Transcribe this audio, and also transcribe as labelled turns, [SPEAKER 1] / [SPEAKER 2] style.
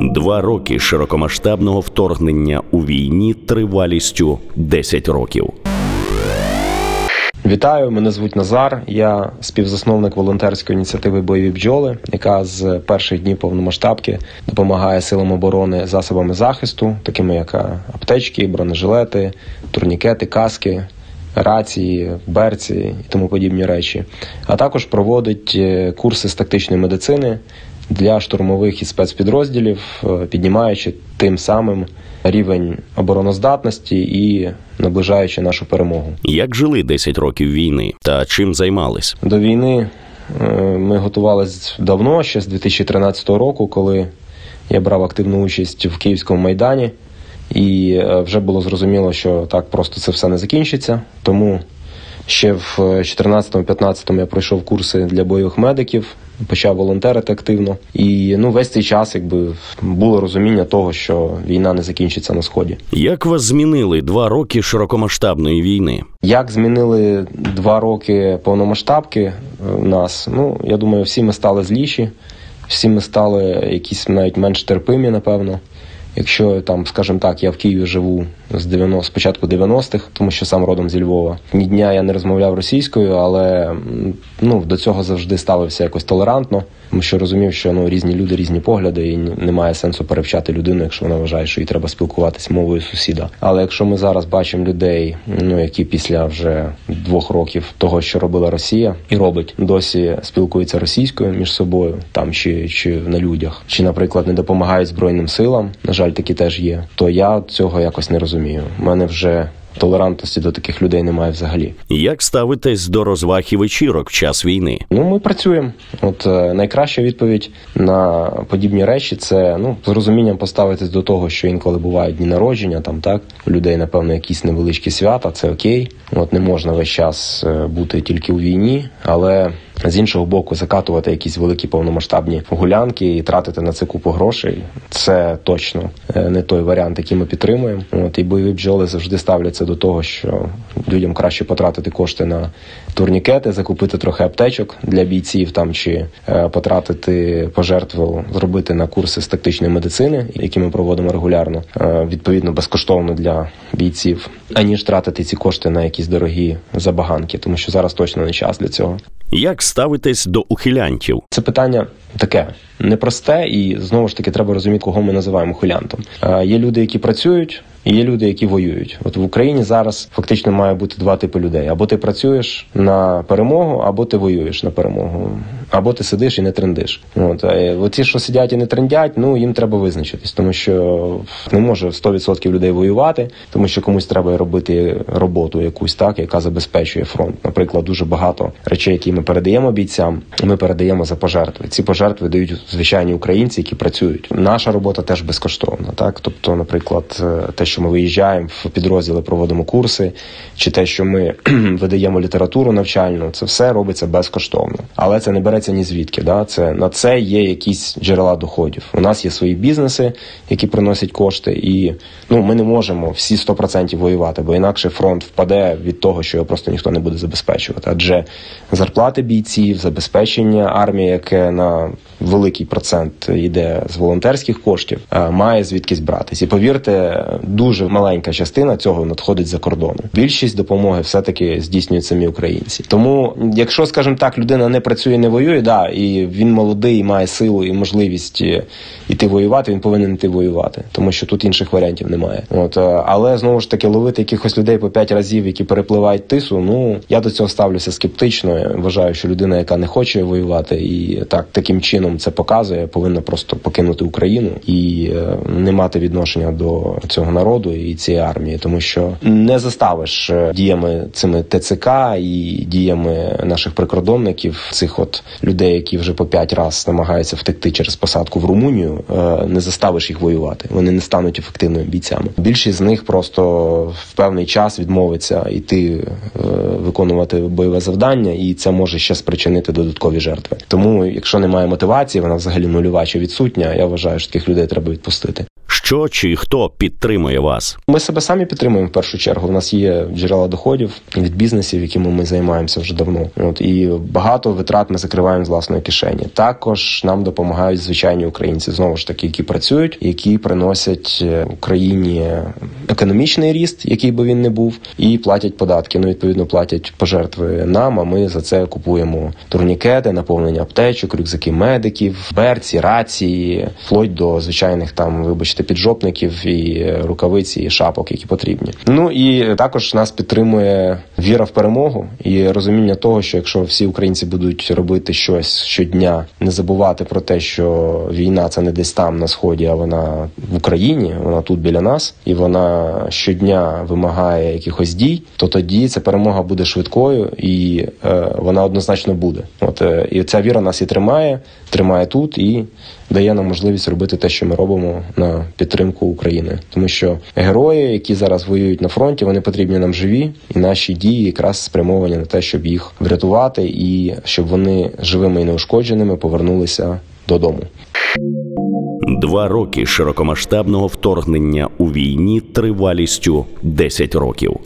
[SPEAKER 1] Два роки широкомасштабного вторгнення у війні тривалістю 10 років.
[SPEAKER 2] Вітаю, мене звуть Назар. Я співзасновник волонтерської ініціативи Бойові бджоли, яка з перших днів повномасштабки допомагає силам оборони засобами захисту, такими як аптечки, бронежилети, турнікети, каски, рації, берці і тому подібні речі. А також проводить е, курси з тактичної медицини для штурмових і спецпідрозділів, е, піднімаючи тим самим рівень обороноздатності і наближаючи нашу перемогу.
[SPEAKER 1] Як жили 10 років війни та чим займались?
[SPEAKER 2] До війни е, ми готувалися давно, ще з 2013 року, коли я брав активну участь в Київському майдані, і е, вже було зрозуміло, що так просто це все не закінчиться. Тому ще в 2014-2015 я пройшов курси для бойових медиків почав волонтерити активно. І ну весь цей час, якби було розуміння того, що війна не закінчиться на сході.
[SPEAKER 1] Як вас змінили два роки широкомасштабної війни?
[SPEAKER 2] Як змінили два роки повномасштабки е, нас? Ну я думаю, всі ми стали зліші, всі ми стали якісь навіть менш терпимі, напевно. Якщо там, скажімо так, я в Києві живу з 90, з початку 90-х, тому що сам родом зі Львова. Ні дня я не розмовляв російською, але ну до цього завжди ставився якось толерантно, тому що розумів, що ну різні люди, різні погляди, і немає сенсу перевчати людину, якщо вона вважає, що їй треба спілкуватися мовою сусіда. Але якщо ми зараз бачимо людей, ну які після вже двох років того, що робила Росія, і робить, досі спілкуються російською між собою, там чи чи на людях, чи, наприклад, не допомагають збройним силам. На жаль, такі теж є. То я цього якось не розумію. У мене вже толерантності до таких людей немає взагалі.
[SPEAKER 1] Як ставитесь до розваг і вечірок в час війни?
[SPEAKER 2] Ну ми працюємо. От е, найкраща відповідь на подібні речі це ну з розумінням поставитись до того, що інколи бувають дні народження, там так у людей, напевно, якісь невеличкі свята. Це окей. От не можна весь час е, бути тільки у війні, але з іншого боку, закатувати якісь великі повномасштабні гулянки і тратити на це купу грошей. Це точно е, не той варіант, який ми підтримуємо. От і бойові бджоли завжди ставляться до того, що людям краще потратити кошти на турнікети, закупити трохи аптечок для бійців там чи е, потратити пожертву, зробити на курси з тактичної медицини, які ми проводимо регулярно, е, відповідно безкоштовно для бійців, аніж тратити ці кошти на якісь дорогі забаганки, тому що зараз точно не час для цього.
[SPEAKER 1] Як ставитесь до ухилянтів?
[SPEAKER 2] Це питання таке непросте, і знову ж таки треба розуміти, кого ми називаємо ухилянтом. Є люди, які працюють, і є люди, які воюють. От в Україні зараз фактично має бути два типи людей: або ти працюєш на перемогу, або ти воюєш на перемогу, або ти сидиш і не трендиш. От оці, що сидять і не трендять, ну їм треба визначитись, тому що не може 100% людей воювати, тому що комусь треба робити роботу якусь так, яка забезпечує фронт. Наприклад, дуже багато речей, які ми передаємо бійцям, ми передаємо за пожертви. Ці пожертви дають звичайні українці, які працюють. Наша робота теж безкоштовна. Так, тобто, наприклад, те, що ми виїжджаємо в підрозділи, проводимо курси, чи те, що ми видаємо літературу навчальну, це все робиться безкоштовно, але це не береться ні звідки. Да? Це на це є якісь джерела доходів. У нас є свої бізнеси, які приносять кошти, і ну ми не можемо всі 100% воювати, бо інакше фронт впаде від того, що його просто ніхто не буде забезпечувати. Адже зарплати бійців, забезпечення армії, яке на великий процент йде з волонтерських коштів, має звідкись братись. І повірте, дуже маленька частина цього надходить за кордону. Більшість допомоги все таки здійснюють самі українці. Тому, якщо скажімо так, людина не працює, не воює, да і він молодий, має силу і можливість іти воювати. Він повинен йти воювати, тому що тут інших варіантів немає. От але знову ж таки ловити якихось людей по п'ять разів, які перепливають тису. Ну я до цього ставлюся скептично. Вважаю, що людина, яка не хоче воювати, і так таким чином це показує, повинна просто покинути Україну і е, не мати відношення до цього народу і цієї армії, тому що не заставиш е, діями цими ТЦК і діями наших прикордонників, цих от людей, які вже по п'ять разів намагаються втекти через посадку в Румунію, е, не заставиш їх воювати. Вони не стануть ефективними бійцями. Більшість з них просто в певний час відмовиться йти виконувати бойове завдання, і це може ще спричинити додаткові жертви. Тому, якщо немає мотивації, вона взагалі нульова чи відсутня. Я вважаю, що таких людей треба відпустити.
[SPEAKER 1] Що чи хто підтримує вас?
[SPEAKER 2] Ми себе самі підтримуємо в першу чергу. У нас є джерела доходів від бізнесів, якими ми займаємося вже давно. От і багато витрат ми закриваємо з власної кишені. Також нам допомагають звичайні українці, знову ж таки, які працюють, які приносять е, Україні економічний ріст, який би він не був, і платять податки. Ну відповідно платять пожертви нам. А ми за це купуємо турнікети, наповнення аптечок, рюкзаки медиків, берці, рації, вплоть до звичайних там, вибачте, піджопників і рукавиці, і шапок, які потрібні. Ну і також нас підтримує віра в перемогу і розуміння того, що якщо всі українці будуть робити щось щодня, не забувати про те, що війна це не десь там на сході, а вона в Україні, вона тут біля нас, і вона щодня вимагає якихось дій, то тоді ця перемога буде швидкою і е, вона однозначно буде. От е, і ця віра нас і тримає, тримає тут і дає нам можливість робити те, що ми робимо на підтримку України, тому що герої, які зараз воюють на фронті, вони потрібні нам живі, і наші дії якраз спрямовані на те, щоб їх врятувати, і щоб вони живими і неушкодженими повернулися додому.
[SPEAKER 1] Два роки широкомасштабного вторгнення у війні тривалістю 10 років.